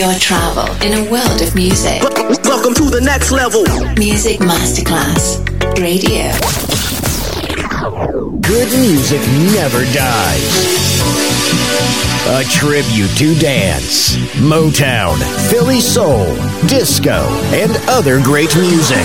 Your travel in a world of music. Welcome to the next level. Music Masterclass Radio. Good music never dies. A tribute to dance, Motown, Philly soul, disco, and other great music.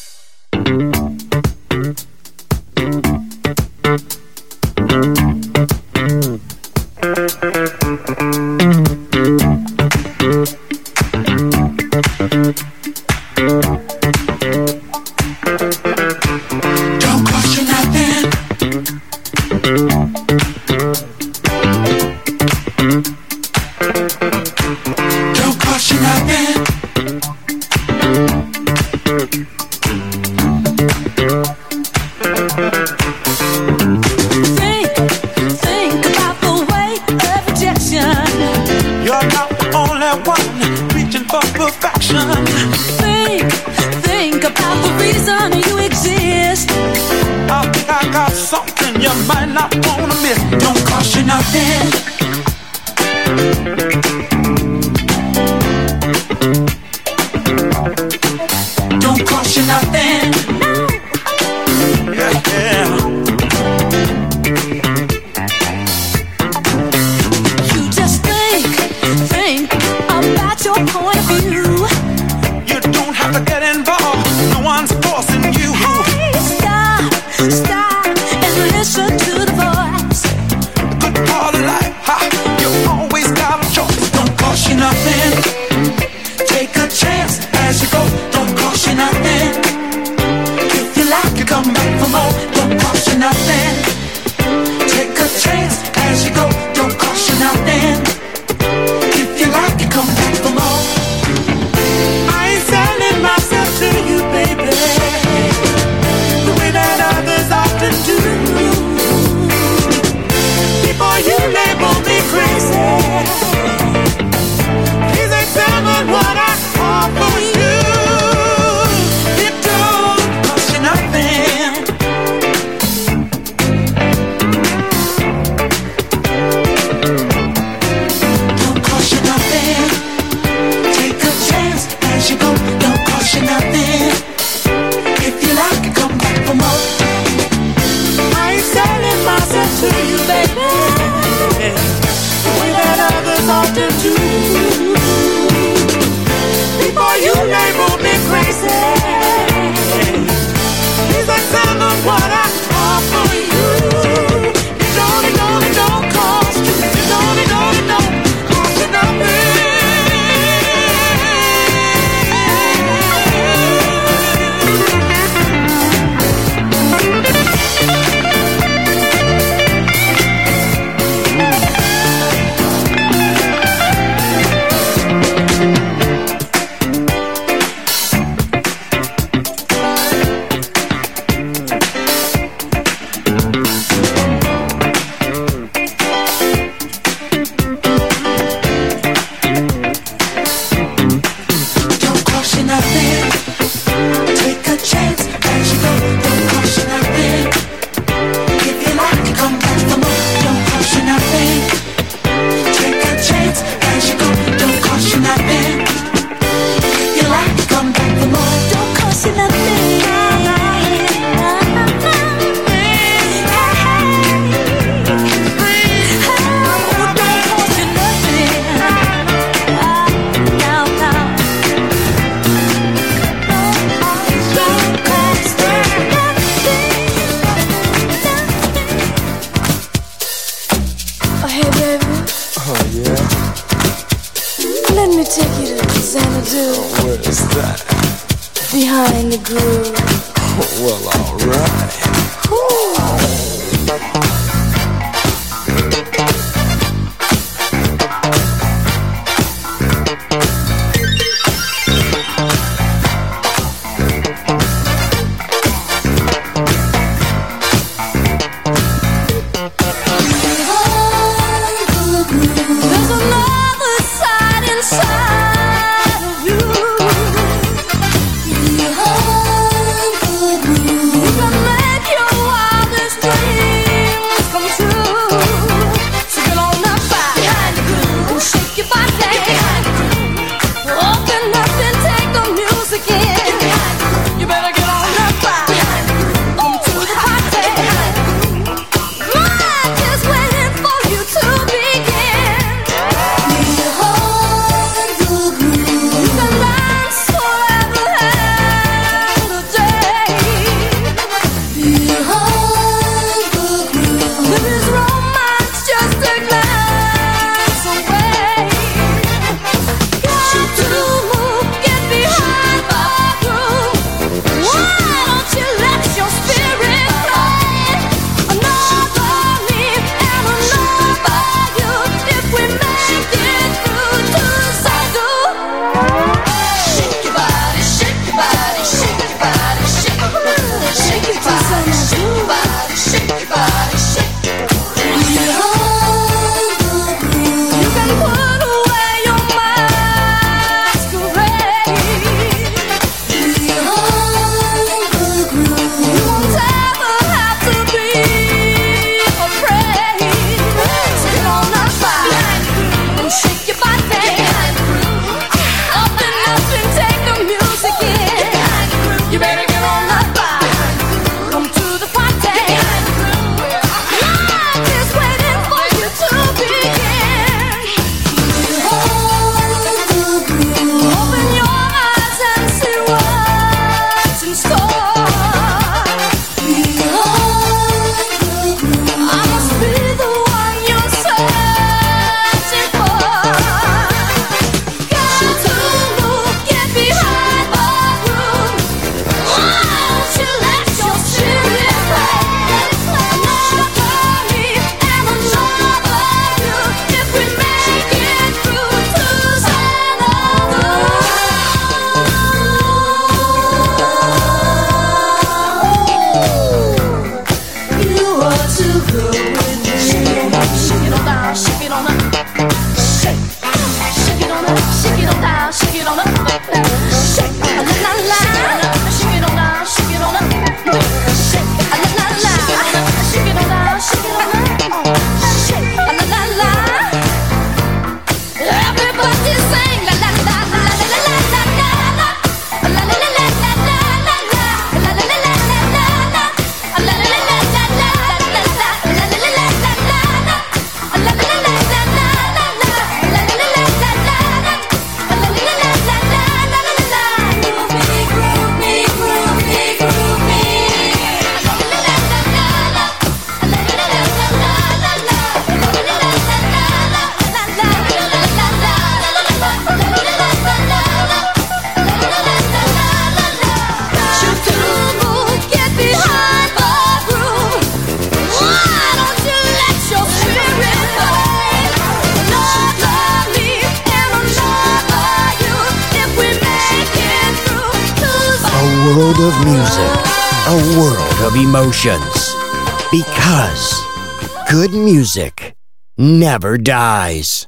Never dies.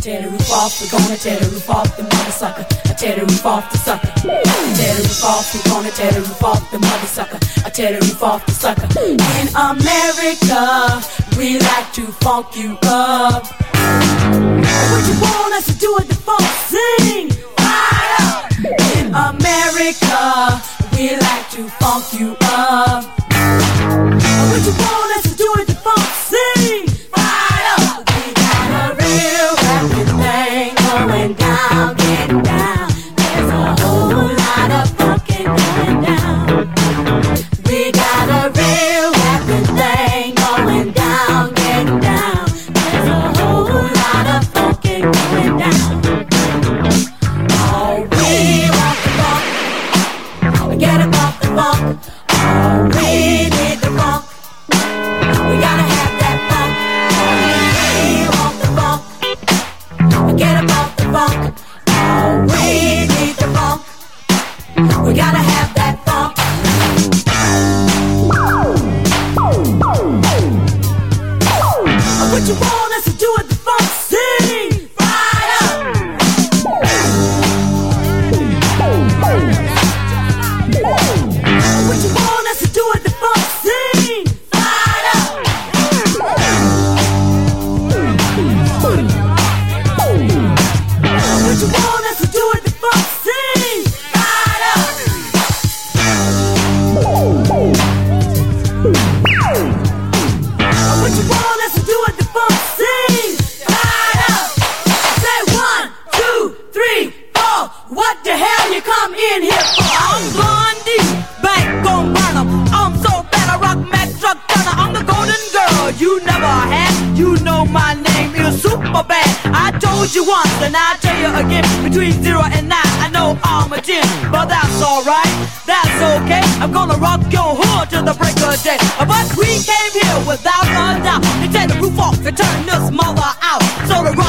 Tear the roof off, we're gonna tear the roof off the mother sucker. I tear the roof off the sucker. Tear the roof off, we're gonna tear the roof off the mother sucker. I tear the roof off the sucker. In America, we like to funk you up. What you want us to do with the funk? Sing, fire! In America, we like to funk you up. What you want till the break of day. But we came here without a doubt to take the roof off and turn this mother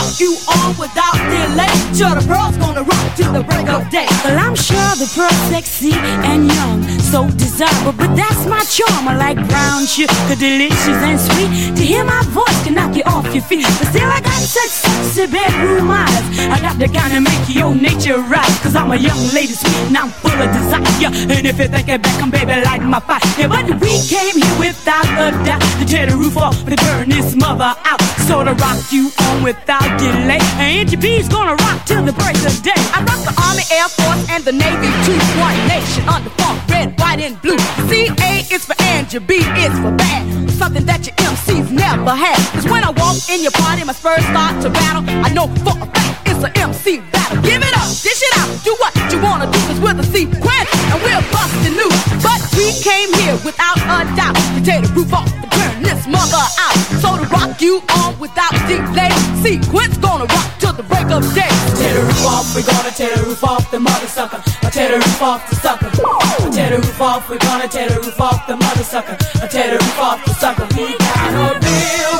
rock you on without delay. Sure, the pearl's gonna rock till the break of day. Well, I'm sure the pearl's sexy and young, so desirable, but that's my charm. I like brown sugar, delicious and sweet. To hear my voice can knock you off your feet, but still I got such sexy bedroom eyes. I got the kind of make your nature right, cause I'm a young lady sweet and I'm full of desire. And if you think it back, I'm baby light my fire. Yeah, but we came here without a doubt to tear the roof off and burn this mother out. To rock you on without delay. And B's gonna rock till the break of day. I rock the Army, Air Force, and the Navy too. One nation under funk, red, white, and blue. C A is for Angel, B is for bad. Something that your MCs never had. Cause when I walk in your party, my first start to battle. I know for a fact it's a MC battle. Give it up, dish it out, do what you wanna do. Cause we're the sequence, and we're busting loose. But we came here without a doubt to take the roof off mother out. So to rock you on without delay. Sequence gonna rock till the break of day. Tear the roof off, we're gonna tear the roof off the mother sucker. I tear the roof off the sucker. I tear the roof off, we're gonna tear the roof off the mother sucker. I tear the roof off the sucker. We got a real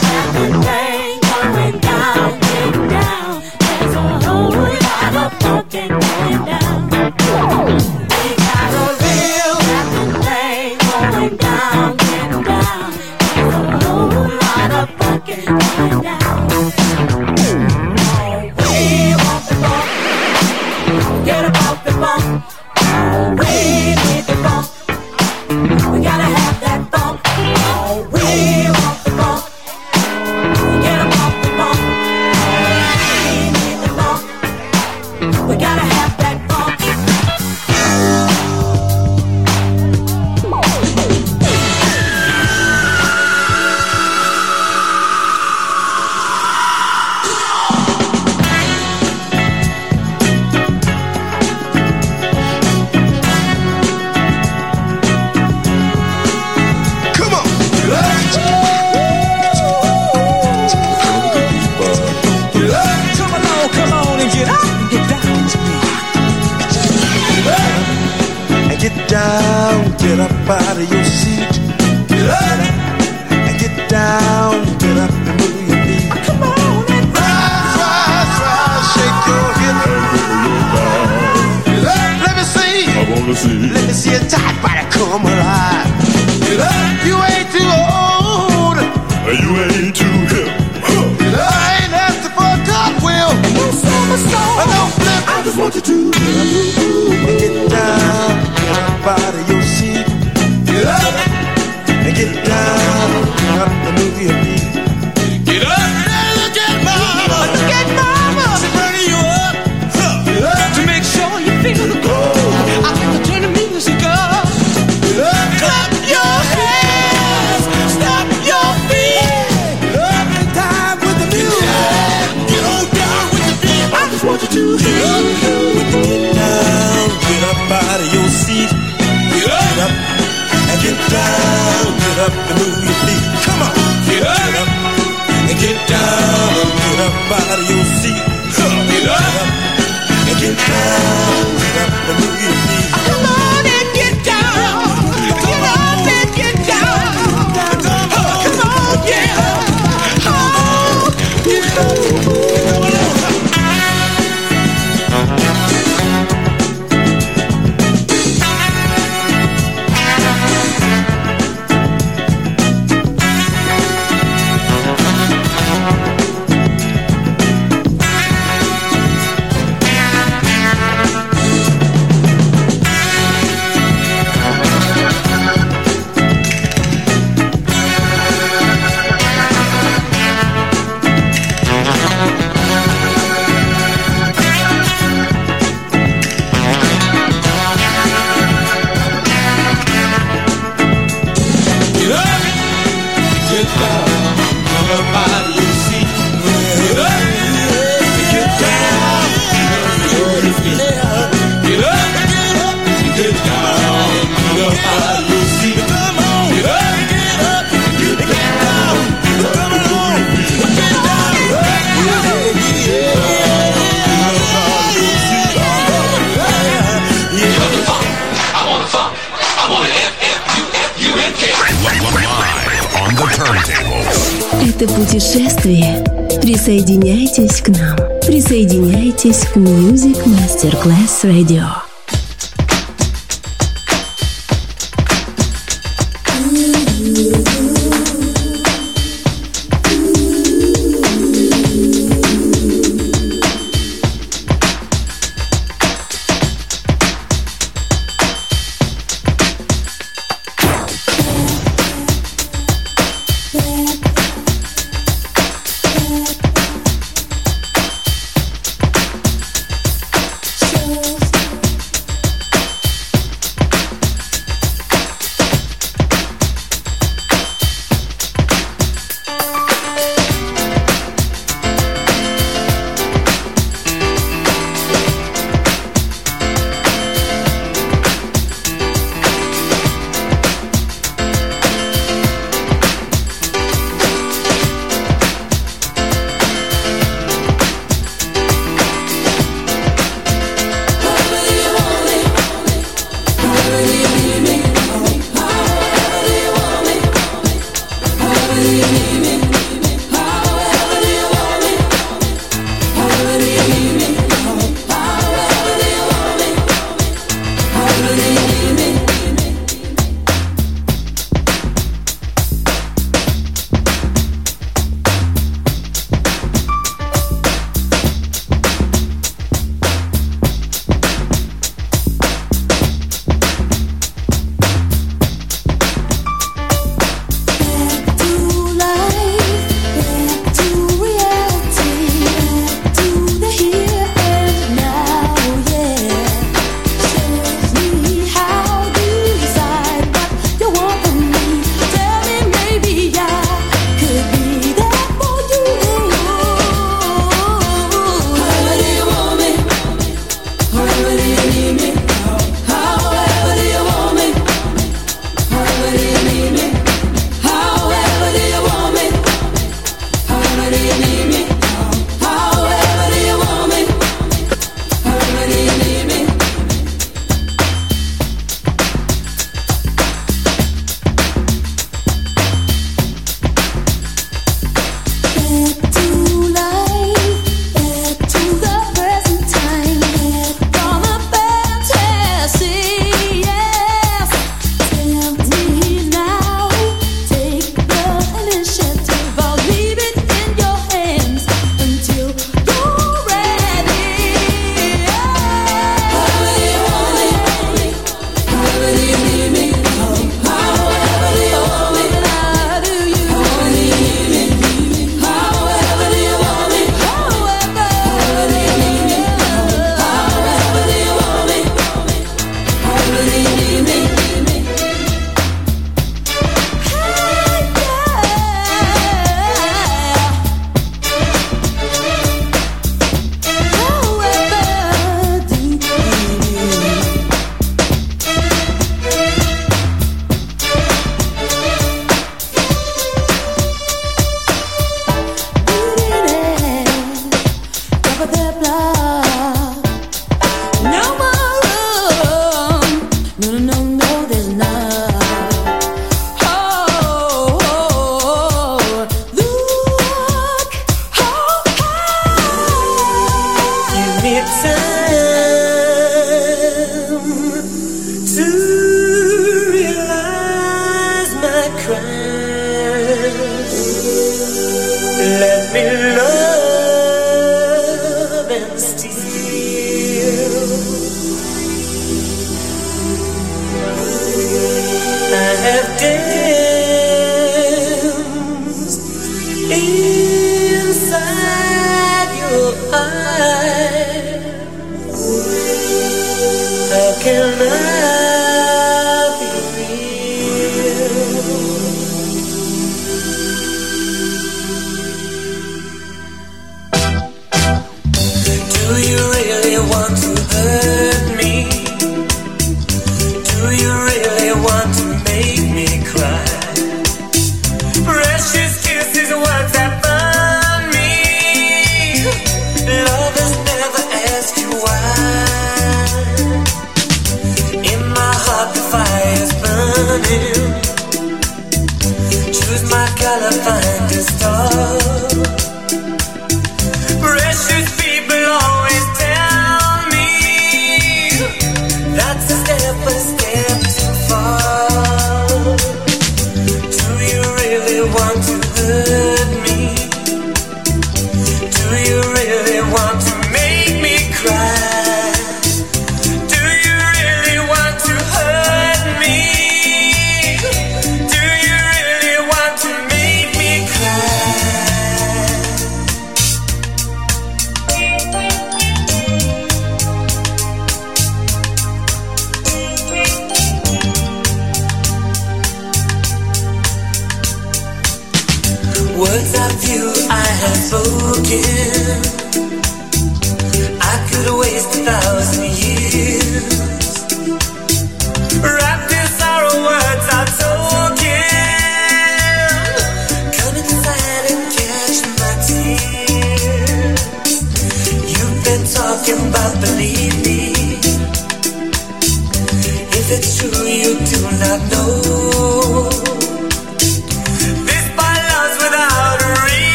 In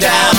Shake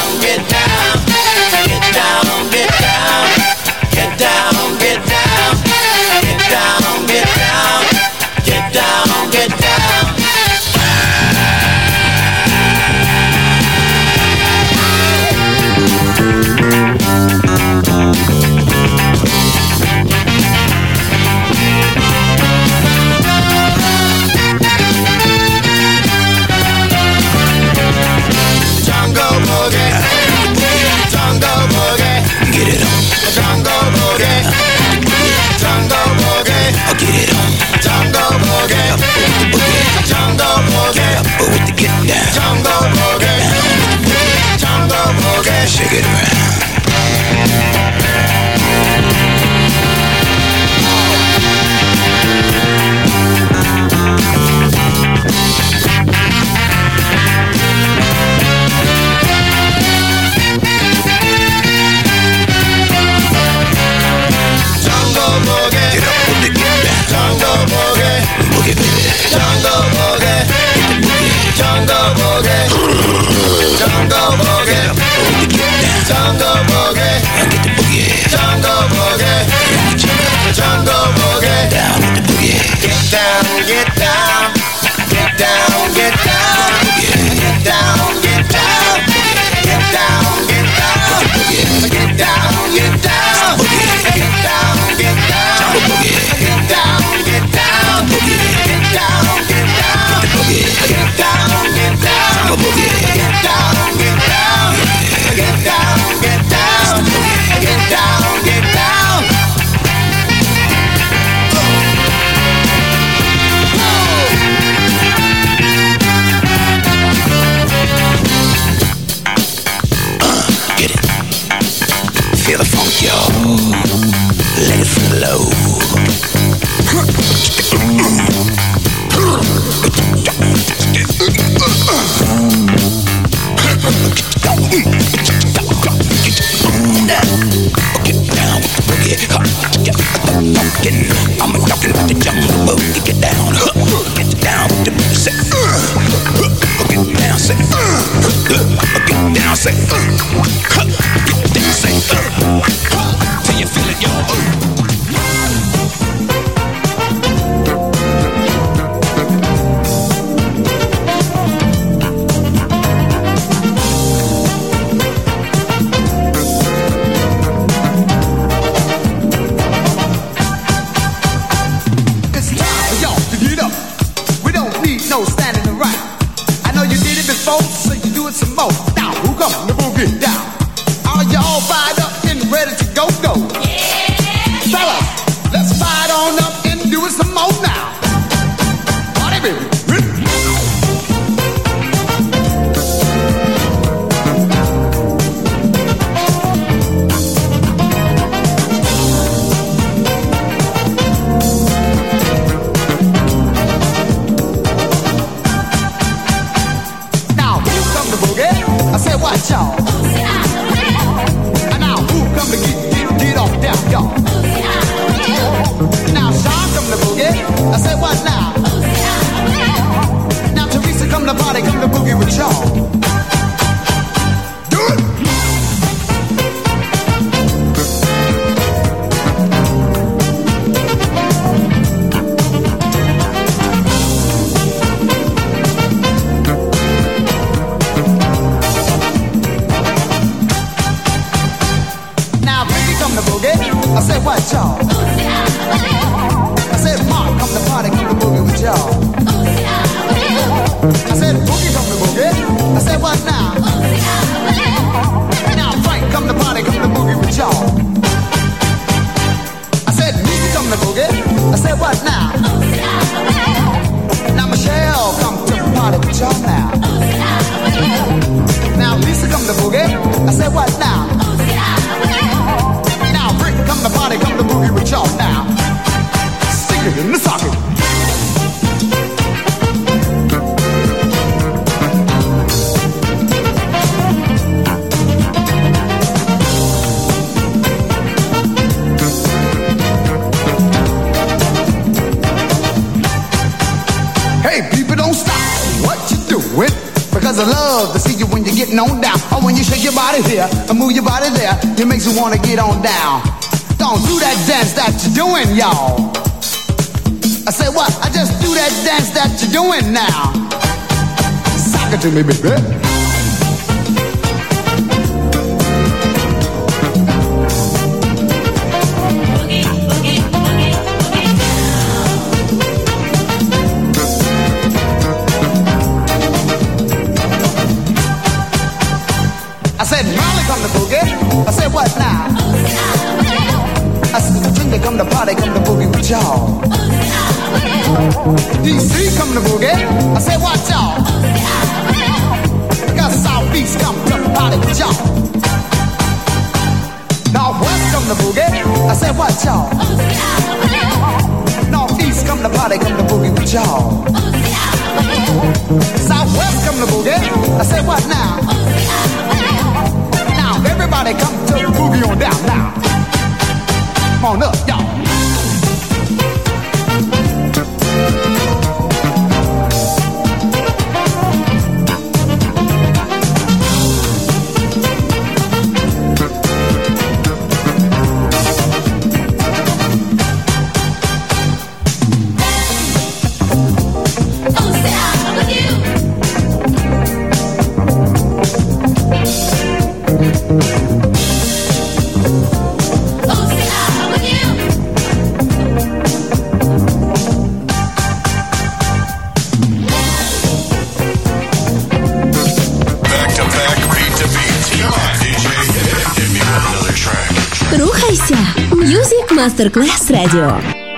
the party, come to boogie with y'all. It makes me wanna get on down. Don't do that dance that you're doing, y'all. I say what? I just do that dance that you're doing now. Sock it to me, baby. said, Molly come to boogie. I said, what now? I said, Virginia come to party, come to boogie with y'all. DC come to boogie. I said, what y'all? Got Southeast come to party with y'all. Northwest, come to boogie. I said, what y'all? Northeast come to party, come to boogie with y'all. Southwest come to boogie. I said, what now? Everybody come to the boogie on down now. Come on up, y'all. Music Masterclass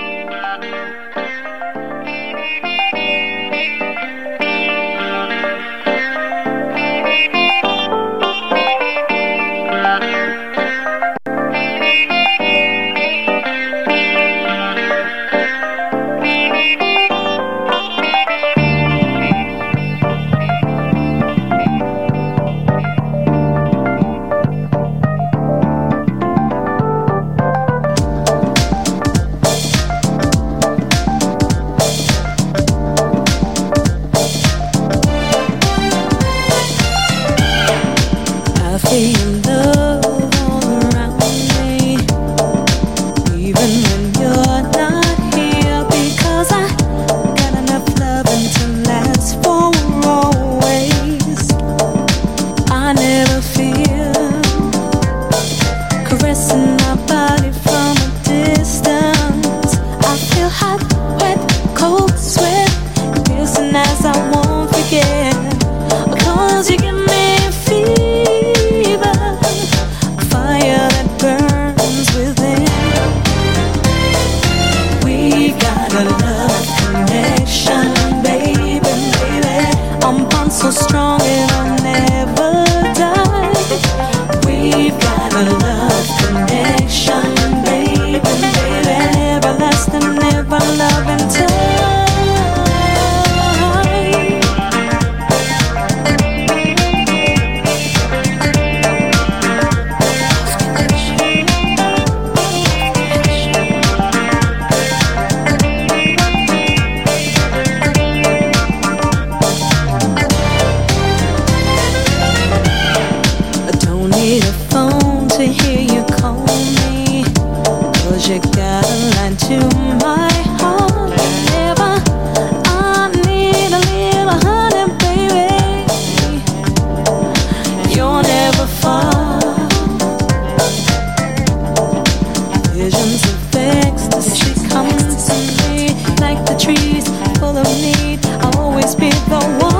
trees full of need. I'll always be the one.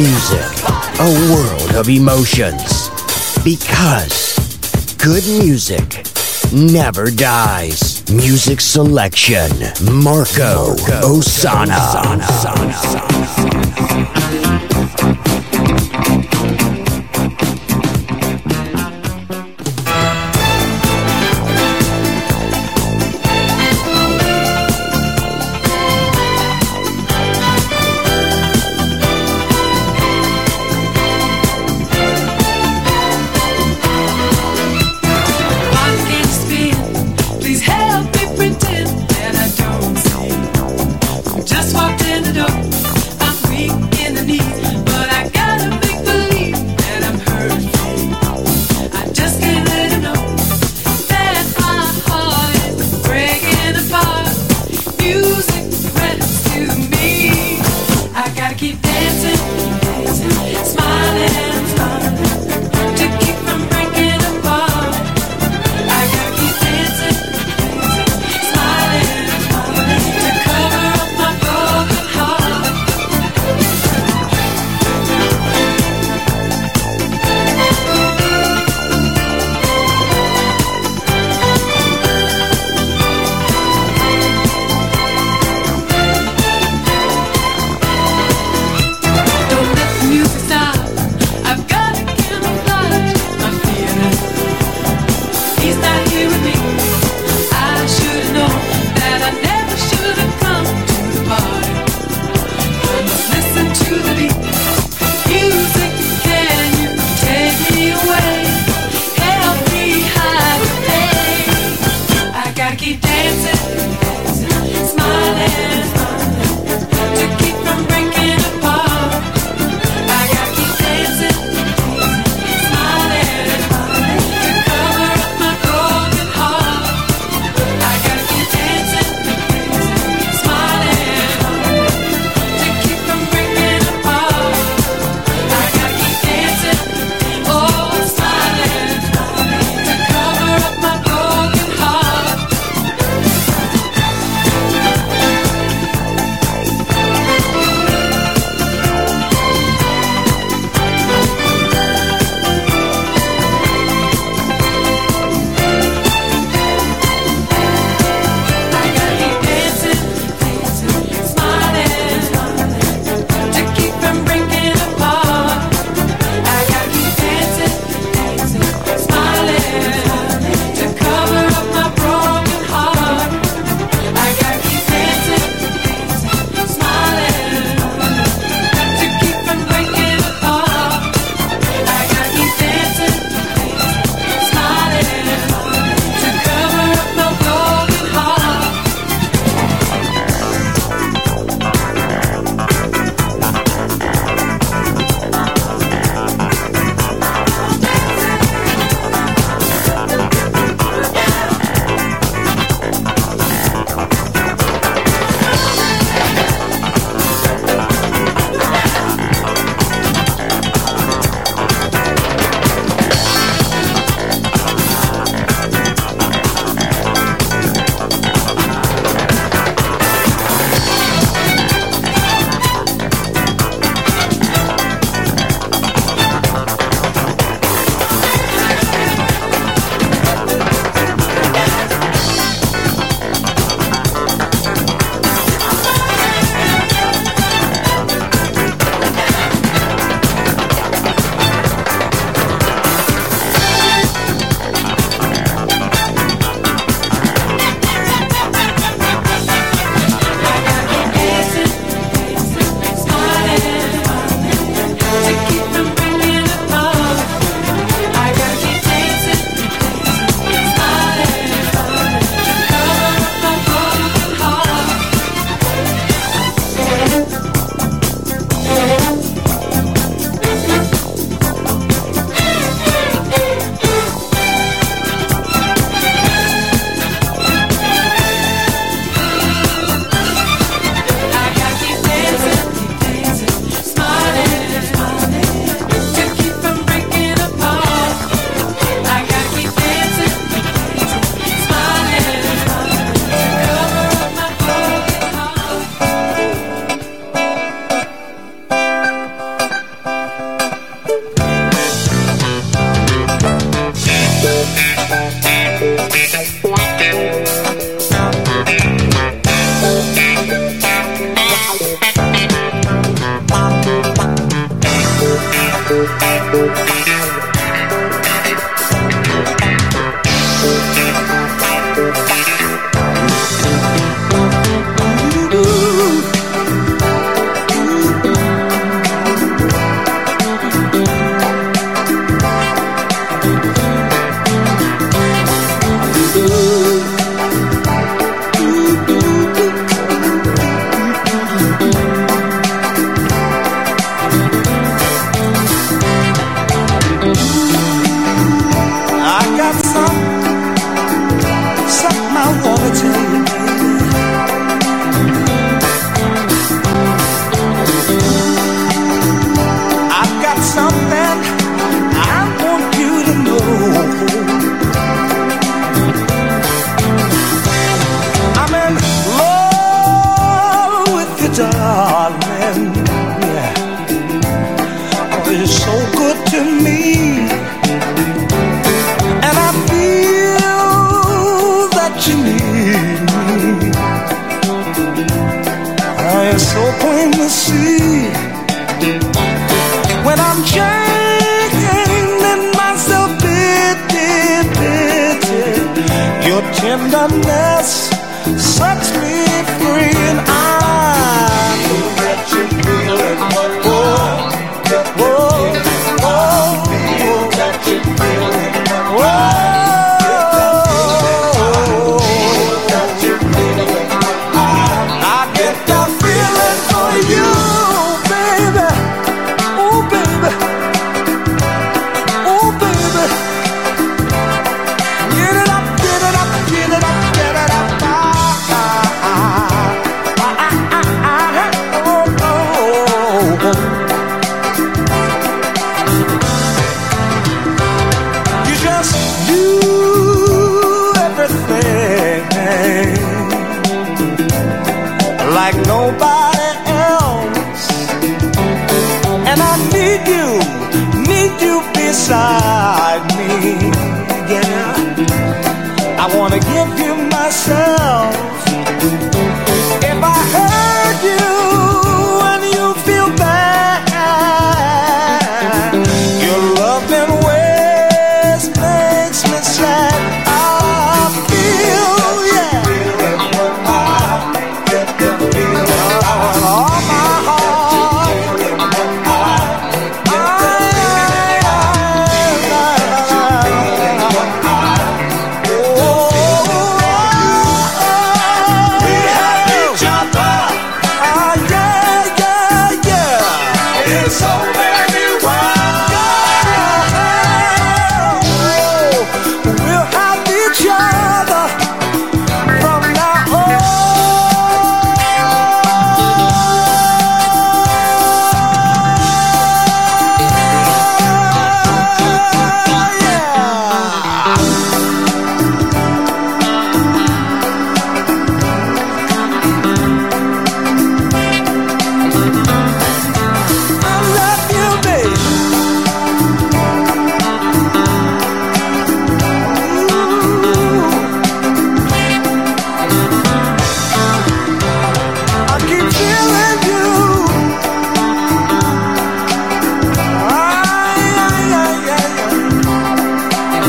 Music, a world of emotions. Because good music never dies. Music selection, Marco, Ossanna. Please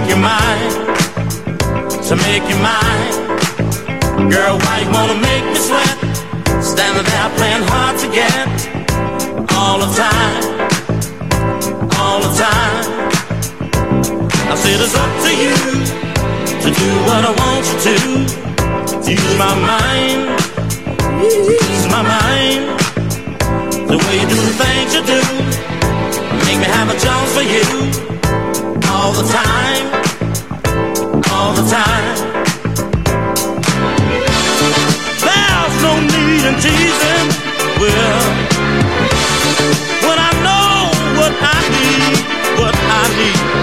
Make you mine, to make you mine. Girl, why you wanna make me sweat? Standing there playing hard to get all the time, all the time. I said it's up to you to do what I want you to. Use my mind, use my mind. The way you do the things you do, make me have a chance for you all the time, all the time. There's no need in teasing, well, when I know what I need, what I need.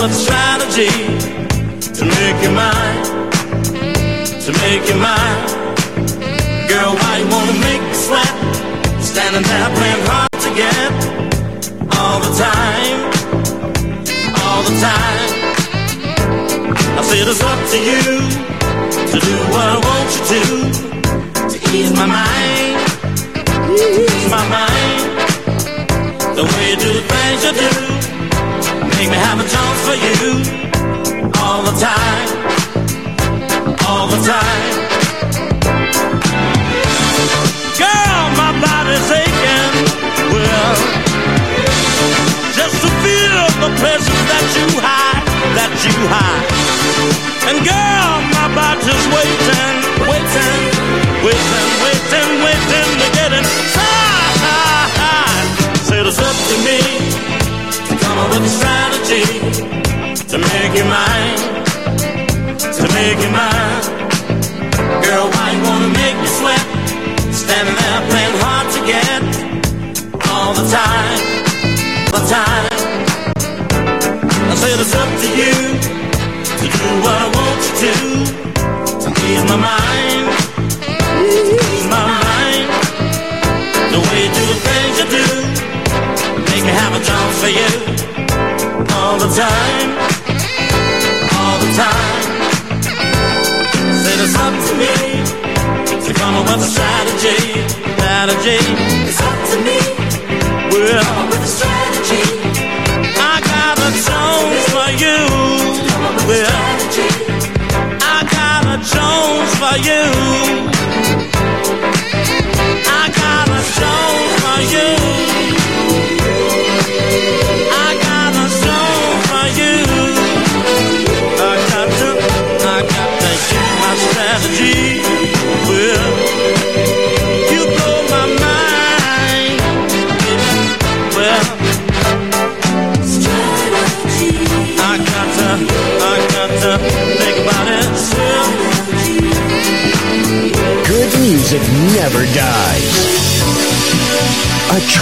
A strategy to make you mine, to make you mine. Girl, why you wanna make me sweat? Standing there playing hard to get all the time, all the time. I said it's up to you to do what I want you to, to ease my mind, ease my mind. The way you do the things you do, make me have a chance for you. All the time, all the time. Girl, my body's aching, well, just to feel the places that you hide,